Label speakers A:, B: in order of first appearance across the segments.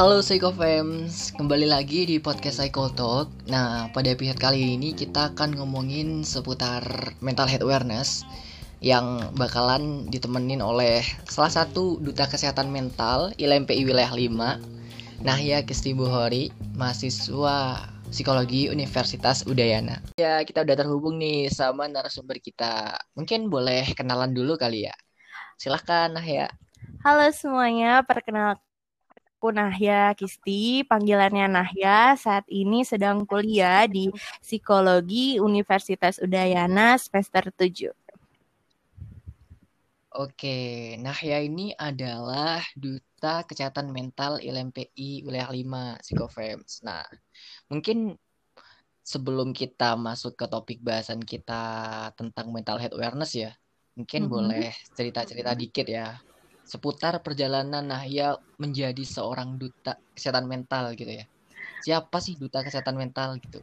A: Halo Psychofams, kembali lagi di podcast Psycho Talk. Nah, pada episode kali ini kita akan ngomongin seputar mental health awareness yang bakalan ditemenin oleh salah satu duta kesehatan mental ILMPI wilayah 5, Nahya Kisti Buhori, mahasiswa psikologi Universitas Udayana. Ya, kita udah terhubung nih sama narasumber kita. Mungkin boleh kenalan dulu kali ya. Silahkan Nahya.
B: Halo semuanya, perkenalkan Aku Nahya Kisti, panggilannya Nahya, saat ini sedang kuliah di Psikologi Universitas Udayana semester 7.
A: Oke, Nahya ini adalah Duta Kesehatan Mental ILMPI Wilayah 5 Psikofems. Nah, mungkin sebelum kita masuk ke topik bahasan kita tentang mental health awareness ya, mungkin mm -hmm. boleh cerita-cerita dikit ya seputar perjalanan Nahya menjadi seorang duta kesehatan mental gitu ya. Siapa sih duta kesehatan mental gitu?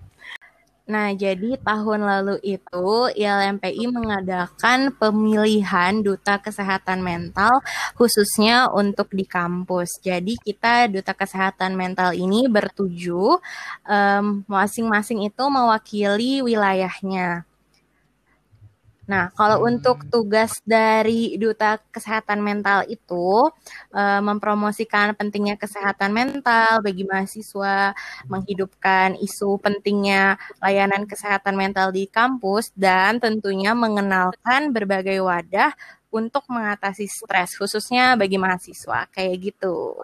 B: Nah, jadi tahun lalu itu ILMPI mengadakan pemilihan duta kesehatan mental khususnya untuk di kampus. Jadi kita duta kesehatan mental ini bertuju masing-masing um, itu mewakili wilayahnya. Nah, kalau hmm. untuk tugas dari duta kesehatan mental itu uh, mempromosikan pentingnya kesehatan mental bagi mahasiswa, menghidupkan isu pentingnya layanan kesehatan mental di kampus dan tentunya mengenalkan berbagai wadah untuk mengatasi stres khususnya bagi mahasiswa kayak gitu.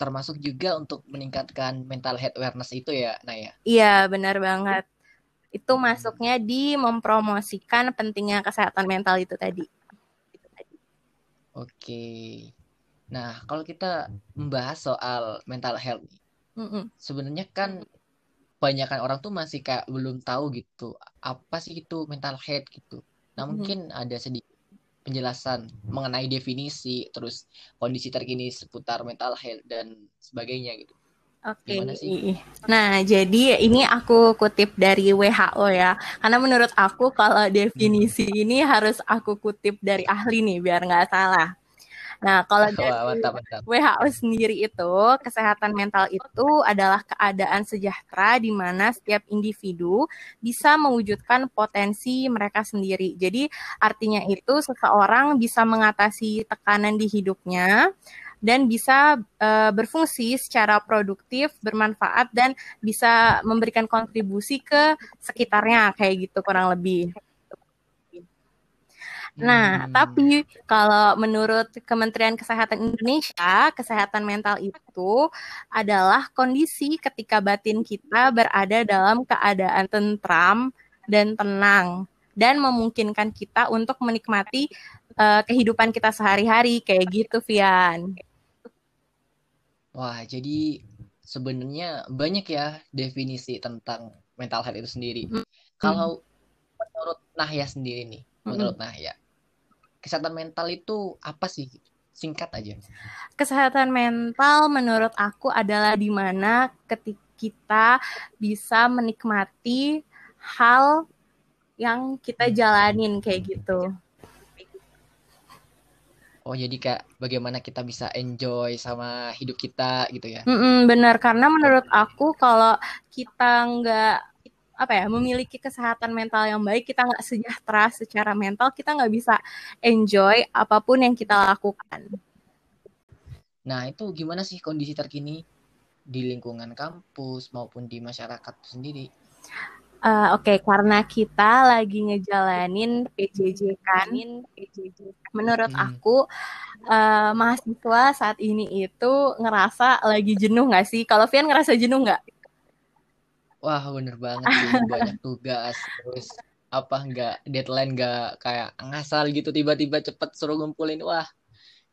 A: Termasuk juga untuk meningkatkan mental health awareness itu ya, Naya?
B: Iya, benar banget itu masuknya di mempromosikan pentingnya kesehatan mental itu tadi.
A: Oke. Nah, kalau kita membahas soal mental health mm -mm. sebenarnya kan kebanyakan orang tuh masih kayak belum tahu gitu apa sih itu mental health gitu. Nah, mm mungkin ada sedikit penjelasan mengenai definisi terus kondisi terkini seputar mental health dan sebagainya gitu.
B: Oke. Okay. Nah, jadi ini aku kutip dari WHO ya. Karena menurut aku kalau definisi hmm. ini harus aku kutip dari ahli nih biar nggak salah. Nah, kalau dari mantap, mantap. WHO sendiri itu, kesehatan mental itu adalah keadaan sejahtera di mana setiap individu bisa mewujudkan potensi mereka sendiri. Jadi, artinya itu seseorang bisa mengatasi tekanan di hidupnya, dan bisa uh, berfungsi secara produktif, bermanfaat dan bisa memberikan kontribusi ke sekitarnya kayak gitu kurang lebih. Nah, hmm. tapi kalau menurut Kementerian Kesehatan Indonesia, kesehatan mental itu adalah kondisi ketika batin kita berada dalam keadaan tentram dan tenang dan memungkinkan kita untuk menikmati uh, kehidupan kita sehari-hari kayak gitu, Vian.
A: Wah, jadi sebenarnya banyak ya definisi tentang mental health itu sendiri. Mm. Kalau menurut Nahya sendiri nih, mm. menurut Nahya, kesehatan mental itu apa sih? Singkat aja.
B: Kesehatan mental menurut aku adalah di mana ketika kita bisa menikmati hal yang kita jalanin kayak gitu.
A: Oh jadi kayak bagaimana kita bisa enjoy sama hidup kita gitu ya?
B: Mm-mm, benar karena menurut aku kalau kita nggak apa ya memiliki kesehatan mental yang baik kita nggak sejahtera secara mental kita nggak bisa enjoy apa pun yang kita lakukan.
A: Nah itu gimana sih kondisi terkini di lingkungan kampus maupun di masyarakat sendiri?
B: Uh, Oke, okay, karena kita lagi ngejalanin PJJ kan, menurut hmm. aku uh, mahasiswa saat ini itu ngerasa lagi jenuh nggak sih? Kalau Vian ngerasa jenuh nggak?
A: Wah, bener banget sih, banyak tugas, terus apa nggak deadline nggak kayak ngasal gitu tiba-tiba cepet suruh ngumpulin, wah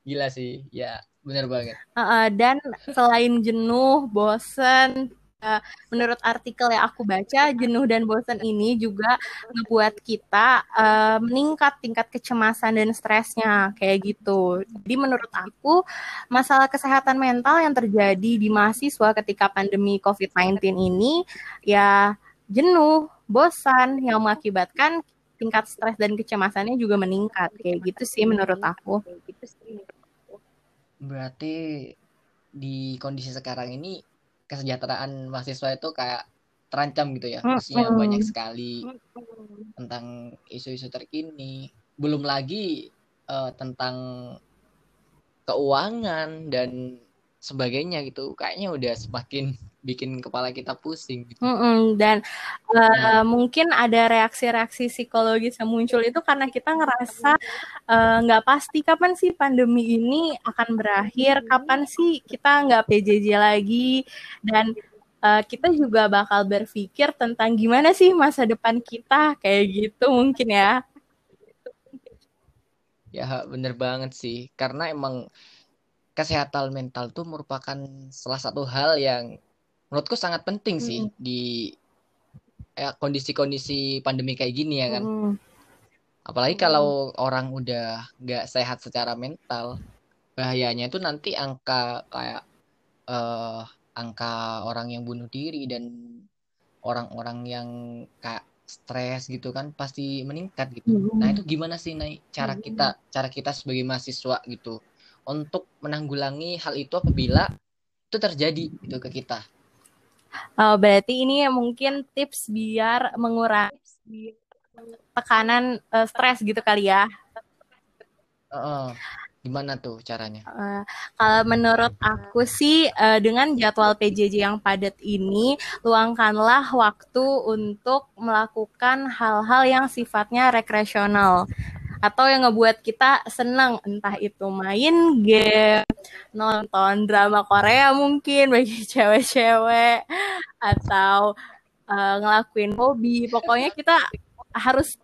A: gila sih, ya bener banget.
B: Uh, uh, dan selain jenuh, bosen, Eh, menurut artikel yang aku baca jenuh dan bosan ini juga ngebuat kita uh, meningkat tingkat kecemasan dan stresnya kayak gitu. Jadi menurut aku masalah kesehatan mental yang terjadi di mahasiswa ketika pandemi COVID-19 ini ya jenuh, bosan yang mengakibatkan tingkat stres dan kecemasannya juga meningkat kayak gitu sih menurut aku.
A: berarti di kondisi sekarang ini kesejahteraan mahasiswa itu kayak terancam gitu ya. Maksudnya banyak sekali tentang isu-isu terkini. Belum lagi uh, tentang keuangan dan sebagainya gitu. Kayaknya udah semakin bikin kepala kita pusing gitu.
B: Mm -mm, dan uh, nah. mungkin ada reaksi-reaksi psikologis yang muncul itu karena kita ngerasa eh, nggak uh, pasti kapan sih pandemi ini akan berakhir kapan sih kita nggak PJJ lagi dan uh, kita juga bakal berpikir tentang gimana sih masa depan kita kayak gitu mungkin ya
A: ya bener banget sih karena emang kesehatan mental tuh merupakan salah satu hal yang menurutku sangat penting hmm. sih di ya, kondisi-kondisi pandemi kayak gini ya kan. Hmm. Apalagi hmm. kalau orang udah nggak sehat secara mental, bahayanya itu nanti angka kayak uh, angka orang yang bunuh diri dan orang-orang yang kayak stres gitu kan pasti meningkat gitu. Hmm. Nah itu gimana sih naik cara kita cara kita sebagai mahasiswa gitu untuk menanggulangi hal itu apabila itu terjadi itu ke kita.
B: Uh, berarti ini mungkin tips biar mengurangi tekanan uh, stres gitu kali ya.
A: Uh, gimana tuh caranya? Uh,
B: kalau menurut aku sih uh, dengan jadwal PJJ yang padat ini, luangkanlah waktu untuk melakukan hal-hal yang sifatnya rekreasional atau yang ngebuat kita senang entah itu main game, nonton drama Korea mungkin bagi cewek-cewek atau uh, ngelakuin hobi. Pokoknya kita harus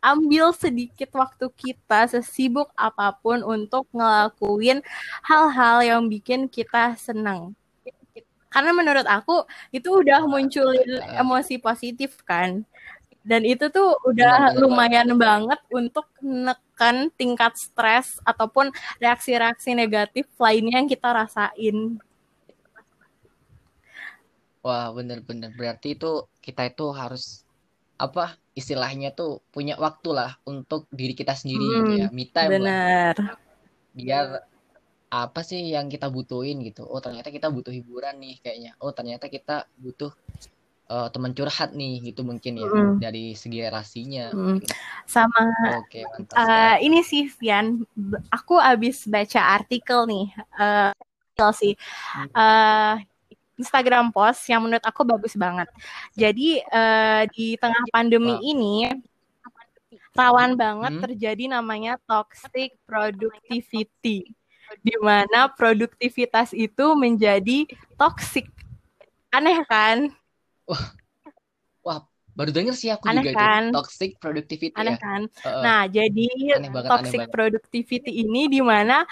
B: ambil sedikit waktu kita sesibuk apa pun untuk ngelakuin hal-hal yang bikin kita senang. Karena menurut aku itu udah munculin emosi positif kan dan itu tuh udah benar, lumayan benar. banget untuk menekan tingkat stres ataupun reaksi-reaksi negatif lainnya yang kita rasain.
A: Wah, bener-bener berarti itu kita itu harus apa istilahnya tuh punya waktu lah untuk diri kita sendiri hmm, gitu ya, me time
B: bener.
A: Lah. Biar apa sih yang kita butuhin gitu. Oh, ternyata kita butuh hiburan nih kayaknya. Oh, ternyata kita butuh uh, teman curhat nih gitu mungkin ya mm. dari segi relasinya. Mm.
B: Sama Oke, mantap. Uh, ini sih Vian, aku abis baca artikel nih, uh, sih. Uh, Instagram post yang menurut aku bagus banget. Jadi uh, di tengah pandemi wow. ini rawan banget hmm. terjadi namanya toxic productivity, di mana produktivitas itu menjadi toxic. Aneh kan?
A: Wah, wah baru denger sih aku aneh juga kan? itu toxic productivity
B: aneh ya. kan? Uh, nah jadi banget, toxic productivity ini di mana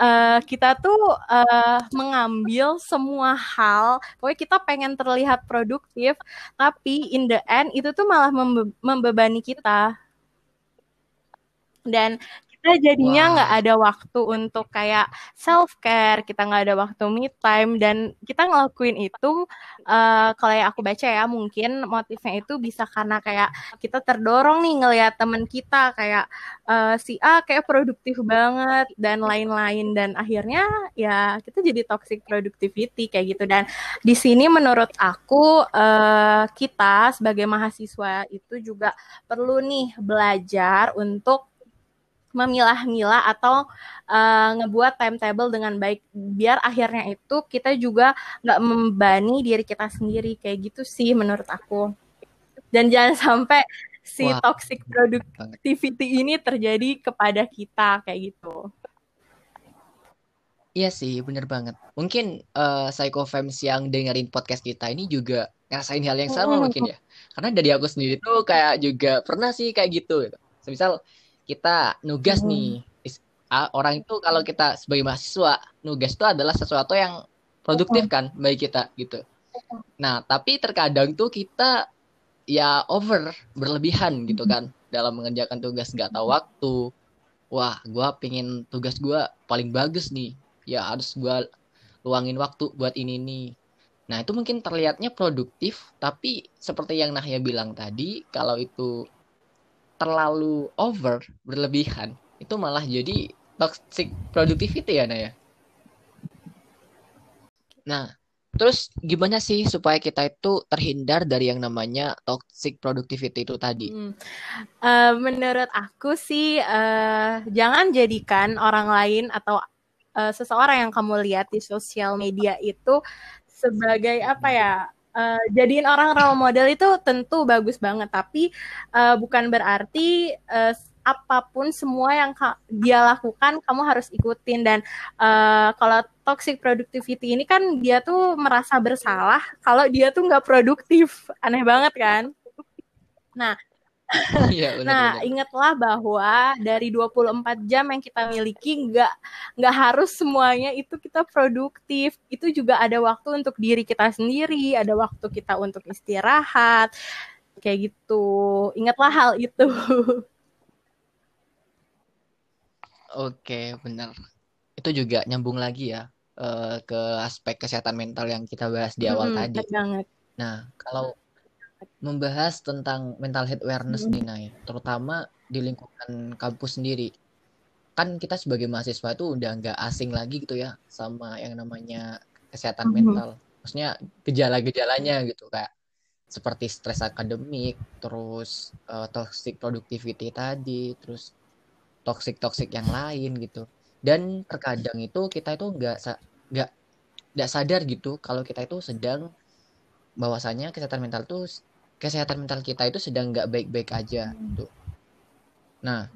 B: uh, kita tuh uh, mengambil semua hal. Pokoknya kita pengen terlihat produktif tapi in the end itu tuh malah membe membebani kita. Dan kita jadinya nggak ada waktu untuk kayak self care kita nggak ada waktu me time dan kita ngelakuin itu uh, kalau yang aku baca ya mungkin motifnya itu bisa karena kayak kita terdorong nih ngelihat teman kita kayak uh, si A kayak produktif banget dan lain-lain dan akhirnya ya kita jadi toxic productivity kayak gitu. Dan di sini menurut aku uh, kita sebagai mahasiswa itu juga perlu nih belajar untuk memilah-milah atau uh, ngebuat timetable dengan baik biar akhirnya itu kita juga nggak membani diri kita sendiri kayak gitu sih menurut aku dan jangan sampai si Wah. toxic productivity ini terjadi kepada kita kayak gitu
A: Iya sih, bener banget. Mungkin uh, psychofams yang dengerin podcast kita ini juga ngerasain hal yang sama mm. mungkin ya. Karena dari aku sendiri tuh kayak juga pernah sih kayak gitu. gitu. Misal kita nugas hmm. nih. Orang itu kalau kita sebagai mahasiswa nugas itu adalah sesuatu yang produktif kan bagi kita gitu. Nah tapi terkadang tuh kita ya over berlebihan gitu kan dalam mengerjakan tugas. Nggak tahu waktu. Wah gue pengen tugas gue paling bagus nih. Ya harus gue luangin waktu buat ini nih. Nah itu mungkin terlihatnya produktif tapi seperti yang Nahya bilang tadi kalau itu terlalu over berlebihan itu malah jadi toxic productivity ya Naya Nah, terus gimana sih supaya kita itu terhindar dari yang namanya toxic productivity itu tadi?
B: Hmm. Uh, menurut aku sih uh, jangan jadikan orang lain atau uh, seseorang yang kamu lihat di sosial media itu sebagai apa ya? Uh, jadiin orang role model itu tentu bagus banget, tapi uh, bukan berarti uh, apa pun semua yang dia lakukan kamu harus ikutin. Dan uh, kalau toxic productivity ini kan dia tuh merasa bersalah kalau dia tuh nggak produktif. Aneh banget kan? Nah
A: ya, bener,
B: nah bener. ingatlah bahwa dari 24 jam yang kita miliki nggak nggak harus semuanya itu kita produktif itu juga ada waktu untuk diri kita sendiri ada waktu kita untuk istirahat kayak gitu ingatlah hal itu
A: Oke, benar. Itu juga nyambung lagi ya uh, ke aspek kesehatan mental yang kita bahas di awal hmm, tadi.
B: Banget.
A: Nah, kalau membahas tentang mental health awareness hmm. nih, Nay, terutama di lingkungan kampus sendiri, kan kita sebagai mahasiswa itu udah nggak asing lagi gitu ya sama yang namanya kesehatan hmm. mental. Maksudnya gejala-gejalanya gitu kayak seperti stres akademik, terus uh, toxic productivity tadi, terus toxic toxic yang lain gitu dan terkadang itu kita itu nggak nggak nggak sadar gitu kalau kita itu sedang bahwasanya kesehatan mental tuh kesehatan mental kita itu sedang nggak baik-baik aja gitu nah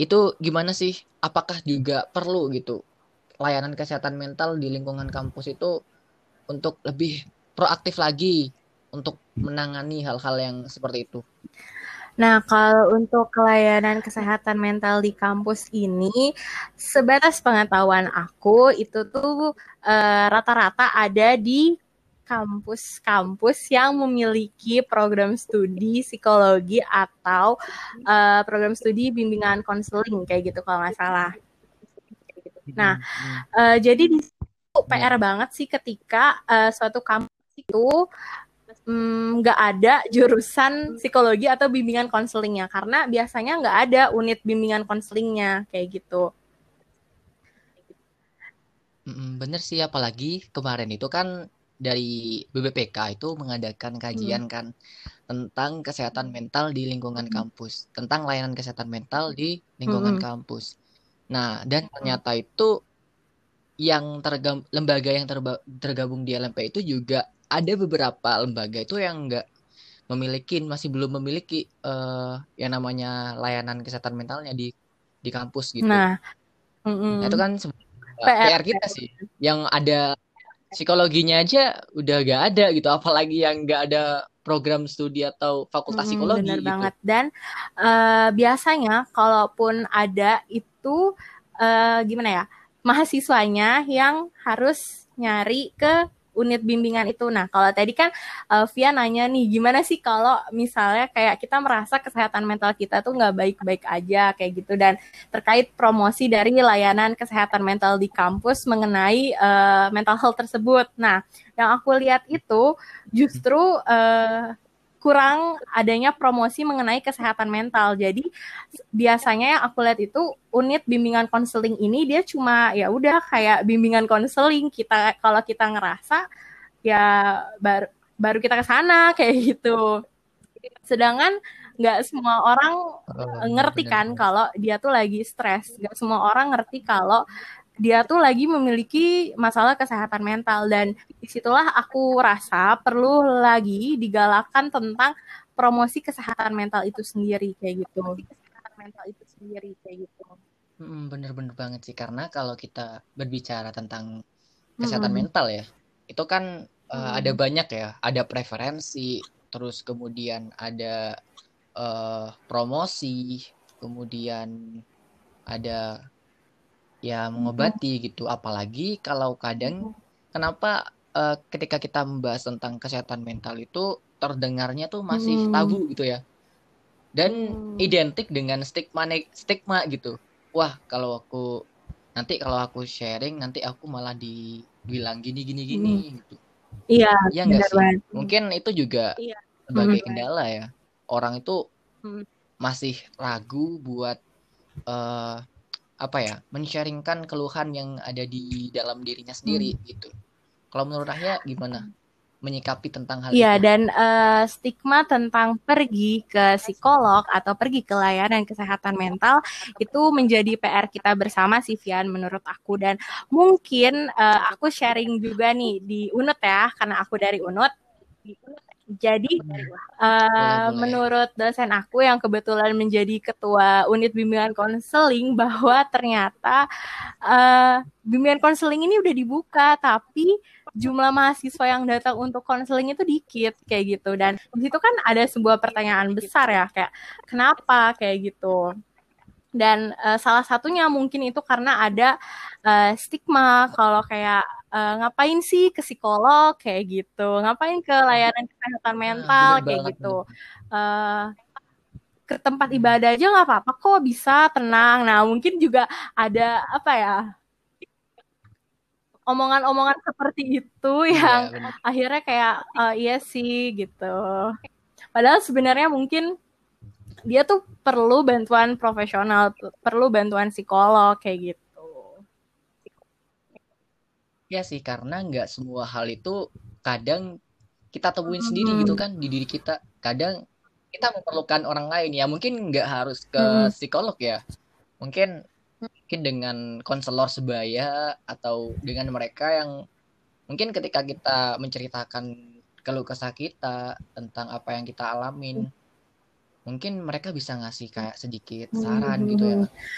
A: itu gimana sih? Apakah juga perlu gitu layanan kesehatan mental di lingkungan kampus itu untuk lebih proaktif lagi untuk menangani hal-hal yang seperti itu?
B: Nah, kalau untuk layanan kesehatan mental di kampus ini, sebatas pengetahuan aku, itu tuh rata rata-rata ada di kampus-kampus yang memiliki program studi psikologi atau uh, program studi bimbingan konseling kayak gitu kalau nggak salah. Nah, uh, jadi di PR banget sih ketika uh, suatu kampus itu Mm, nggak mm, ada jurusan psikologi atau bimbingan konselingnya karena biasanya nggak ada unit bimbingan konselingnya kayak gitu.
A: bener sih apalagi kemarin itu kan dari BBPK itu mengadakan kajian hmm. kan tentang kesehatan mental di lingkungan hmm. kampus, tentang layanan kesehatan mental di lingkungan hmm. kampus. Nah, dan ternyata itu yang tergabung lembaga yang tergabung di LMP itu juga ada beberapa lembaga itu yang enggak memiliki masih belum memiliki uh, yang namanya layanan kesehatan mentalnya di di kampus gitu.
B: Nah,
A: nah itu kan PR, PR kita sih yang ada psikologinya aja udah gak ada gitu apalagi yang gak ada program studi atau fakultas hmm, psikologi
B: bener
A: gitu.
B: banget dan uh, biasanya kalaupun ada itu uh, gimana ya mahasiswanya yang harus nyari ke unit bimbingan itu. Nah, kalau tadi kan uh, Via nanya nih, gimana sih kalau misalnya kayak kita merasa kesehatan mental kita tuh nggak baik-baik aja kayak gitu dan terkait promosi dari layanan kesehatan mental di kampus mengenai uh, mental health tersebut. Nah, yang aku lihat itu justru uh, kurang adanya promosi mengenai kesehatan mental. Jadi biasanya yang aku lihat itu unit bimbingan konseling ini dia cuma ya udah kayak bimbingan konseling kita kalau kita ngerasa ya baru baru kita ke sana kayak gitu. Sedangkan nggak semua orang ngerti kan kalau dia tuh lagi stres. Nggak semua orang ngerti kalau dia tuh lagi memiliki masalah kesehatan mental dan di situlah aku rasa perlu lagi digalakan tentang promosi kesehatan mental itu sendiri kayak gitu. Kesehatan mental itu sendiri kayak gitu.
A: Hmm, bener-bener banget sih karena kalau kita berbicara tentang kesehatan hmm. mental ya, itu kan uh, hmm. ada banyak ya, ada preferensi, terus kemudian ada uh, promosi, kemudian ada ya mengobati gitu apalagi kalau kadang kenapa uh, ketika kita membahas tentang kesehatan mental itu terdengarnya tuh masih hmm. tabu gitu ya dan hmm. identik dengan stigma stigma gitu wah kalau aku nanti kalau aku sharing nanti aku malah dibilang gini gini gini hmm. gitu
B: iya
A: ya enggak sih banget. mungkin itu juga iya. sebagai hmm. kendala ya orang itu hmm. masih ragu buat uh, apa ya men keluhan yang ada di dalam dirinya sendiri hmm. gitu Kalau menurut Ahya gimana? menyikapi tentang hal
B: ya,
A: itu.
B: dan uh, stigma tentang pergi ke psikolog atau pergi ke layanan kesehatan mental itu menjadi PR kita bersama sih Vian menurut aku dan mungkin uh, aku sharing juga nih di Unut ya karena aku dari Unut. Jadi uh, menurut dosen aku yang kebetulan menjadi ketua unit bimbingan konseling bahwa ternyata uh, bimbingan konseling ini udah dibuka tapi jumlah mahasiswa yang datang untuk konseling itu dikit kayak gitu. Dan di situ kan ada sebuah pertanyaan besar ya kayak kenapa? kayak gitu. Dan uh, salah satunya mungkin itu karena ada uh, stigma kalau kayak uh, ngapain sih ke psikolog kayak gitu. Ngapain ke layanan kesehatan mental nah, kayak gitu. uh, ke tempat ibadah aja nggak apa-apa kok bisa tenang. Nah mungkin juga ada apa ya omongan-omongan seperti itu iya, yang ya, akhirnya kayak uh, iya sih gitu. Padahal sebenarnya mungkin dia tuh perlu bantuan profesional, perlu bantuan psikolog kayak gitu.
A: Ya sih, karena nggak semua hal itu kadang kita temuin hmm. sendiri gitu kan di diri kita. Kadang kita memerlukan orang lain ya, mungkin nggak harus ke hmm. psikolog ya. Mungkin mungkin dengan konselor sebaya atau dengan mereka yang mungkin ketika kita menceritakan keluh kesah kita tentang apa yang kita alamin mungkin mereka bisa ngasih kayak sedikit saran hmm. gitu ya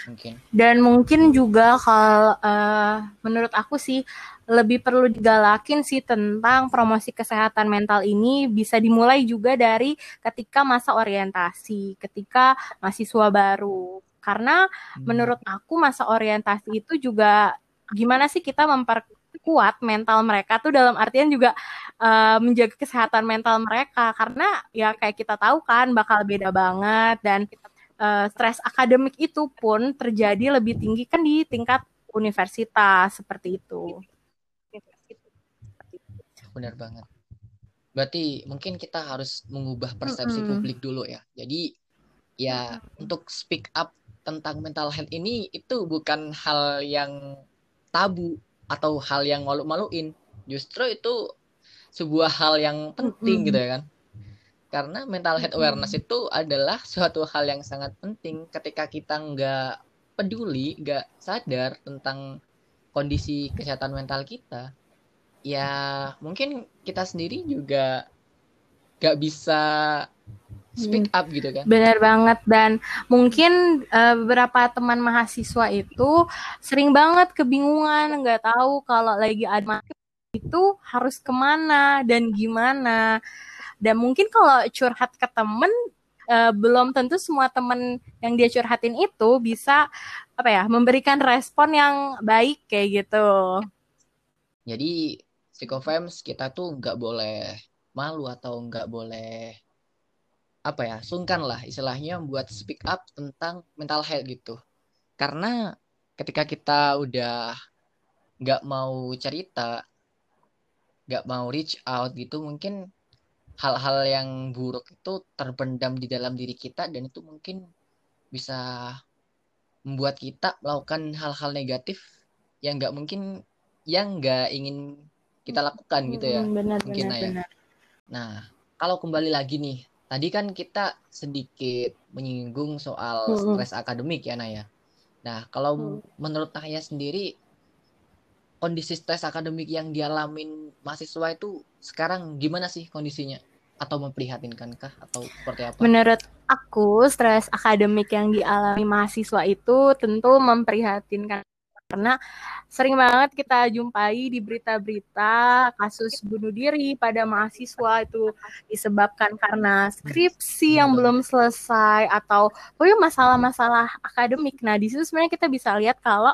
A: mungkin
B: dan mungkin juga kalau uh, menurut aku sih lebih perlu digalakin sih tentang promosi kesehatan mental ini bisa dimulai juga dari ketika masa orientasi ketika mahasiswa baru karena hmm. menurut aku masa orientasi itu juga gimana sih kita memperkuat mental mereka tuh dalam artian juga uh, menjaga kesehatan mental mereka karena ya kayak kita tahu kan bakal beda banget dan uh, stres akademik itu pun terjadi lebih tinggi kan di tingkat universitas seperti itu.
A: Benar banget. Berarti mungkin kita harus mengubah persepsi mm -hmm. publik dulu ya. Jadi ya mm -hmm. untuk speak up tentang mental health ini itu bukan hal yang tabu atau hal yang malu-maluin. Justru itu sebuah hal yang penting mm -hmm. gitu ya kan. Karena mental health awareness mm -hmm. itu adalah suatu hal yang sangat penting ketika kita nggak peduli, nggak sadar tentang kondisi kesehatan mental kita. Ya mungkin kita sendiri juga nggak bisa speak up gitu kan.
B: Benar banget dan mungkin uh, beberapa teman mahasiswa itu sering banget kebingungan nggak tahu kalau lagi ada itu harus ke mana dan gimana. Dan mungkin kalau curhat ke temen uh, belum tentu semua temen yang dia curhatin itu bisa apa ya memberikan respon yang baik kayak gitu.
A: Jadi psikofems kita tuh nggak boleh malu atau nggak boleh apa ya sungkan lah istilahnya buat speak up tentang mental health gitu karena ketika kita udah nggak mau cerita nggak mau reach out gitu mungkin hal-hal yang buruk itu terpendam di dalam diri kita dan itu mungkin bisa membuat kita melakukan hal-hal negatif yang nggak mungkin yang nggak ingin kita lakukan gitu ya
B: benar, mungkin benar, ya benar.
A: nah kalau kembali lagi nih tadi kan kita sedikit menyinggung soal hmm. stres akademik ya Naya. Nah, kalau hmm. menurut Naya sendiri kondisi stres akademik yang dialamin mahasiswa itu sekarang gimana sih kondisinya? Atau memprihatinkankah atau seperti apa?
B: Menurut aku, stres akademik yang dialami mahasiswa itu tentu memprihatinkan karena sering banget kita jumpai di berita-berita kasus bunuh diri pada mahasiswa itu disebabkan karena skripsi yang belum selesai atau oh masalah-masalah akademik. Nah, di situ sebenarnya kita bisa lihat kalau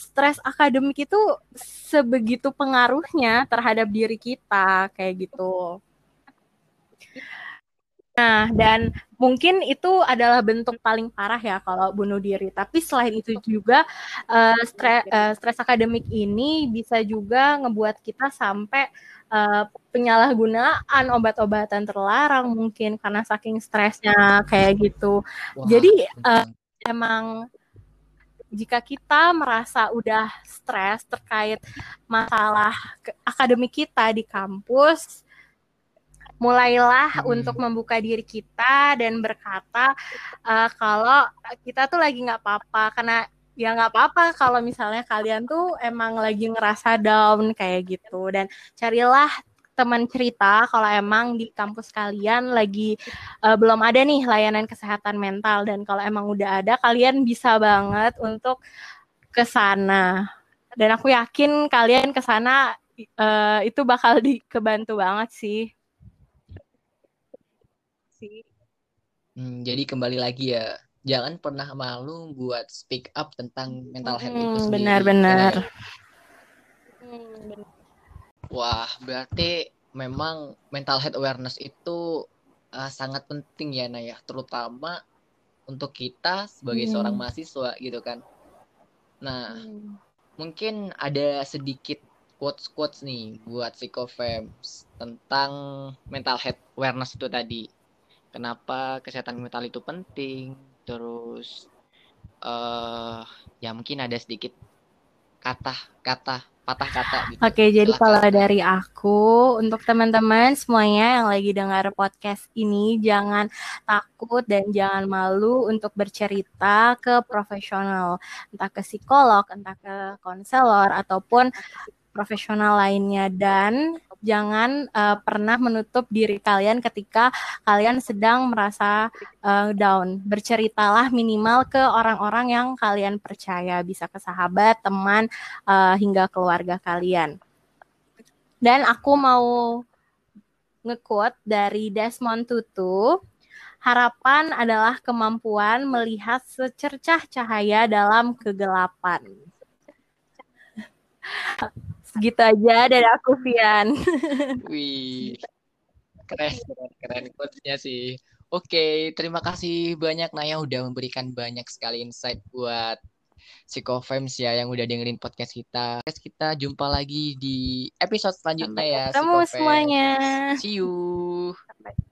B: stres akademik itu sebegitu pengaruhnya terhadap diri kita kayak gitu. Nah, dan mungkin itu adalah bentuk paling parah ya kalau bunuh diri. Tapi selain itu juga uh, stres, uh, stres akademik ini bisa juga ngebuat kita sampai uh, penyalahgunaan obat-obatan terlarang mungkin karena saking stresnya kayak gitu. Wah, Jadi uh, emang jika kita merasa udah stres terkait masalah akademik kita di kampus, mulailah hmm. untuk membuka diri kita dan berkata uh, kalau kita tuh lagi nggak apa-apa. Karena ya nggak apa-apa kalau misalnya kalian tuh emang lagi ngerasa down kayak gitu. Dan carilah teman cerita kalau emang di kampus kalian lagi uh, belum ada nih layanan kesehatan mental. Dan kalau emang udah ada kalian bisa banget untuk ke sana. Dan aku yakin kalian ke sana uh, itu bakal dikebantu banget sih
A: sih. Hmm, jadi kembali lagi ya, jangan pernah malu buat speak up tentang mental health hmm, itu sendiri.
B: Benar-benar.
A: Wah, berarti memang mental health awareness itu uh, sangat penting ya Naya, terutama untuk kita sebagai hmm. seorang mahasiswa gitu kan. Nah, hmm. mungkin ada sedikit quotes-quotes nih buat psikofems tentang mental health awareness itu tadi kenapa kesehatan mental itu penting terus uh, ya mungkin ada sedikit kata-kata patah kata gitu.
B: Oke, jadi kalau dari aku untuk teman-teman semuanya yang lagi dengar podcast ini jangan takut dan jangan malu untuk bercerita ke profesional, entah ke psikolog, entah ke konselor ataupun profesional lainnya. Dan jangan uh, pernah menutup diri kalian ketika kalian sedang merasa uh, down. Berceritalah minimal ke orang-orang yang kalian percaya, bisa ke sahabat, teman, uh, hingga keluarga kalian. Dan aku mau nge-quote dari Desmond Tutu. Harapan adalah kemampuan melihat secercah cahaya dalam kegelapan gitu aja dari aku Vian.
A: Wih, keren, keren, keren quotes-nya sih. Oke, terima kasih banyak Naya udah memberikan banyak sekali insight buat Psikofems ya yang udah dengerin podcast kita. Kita jumpa lagi di episode selanjutnya ya.
B: Ketemu semuanya.
A: See you.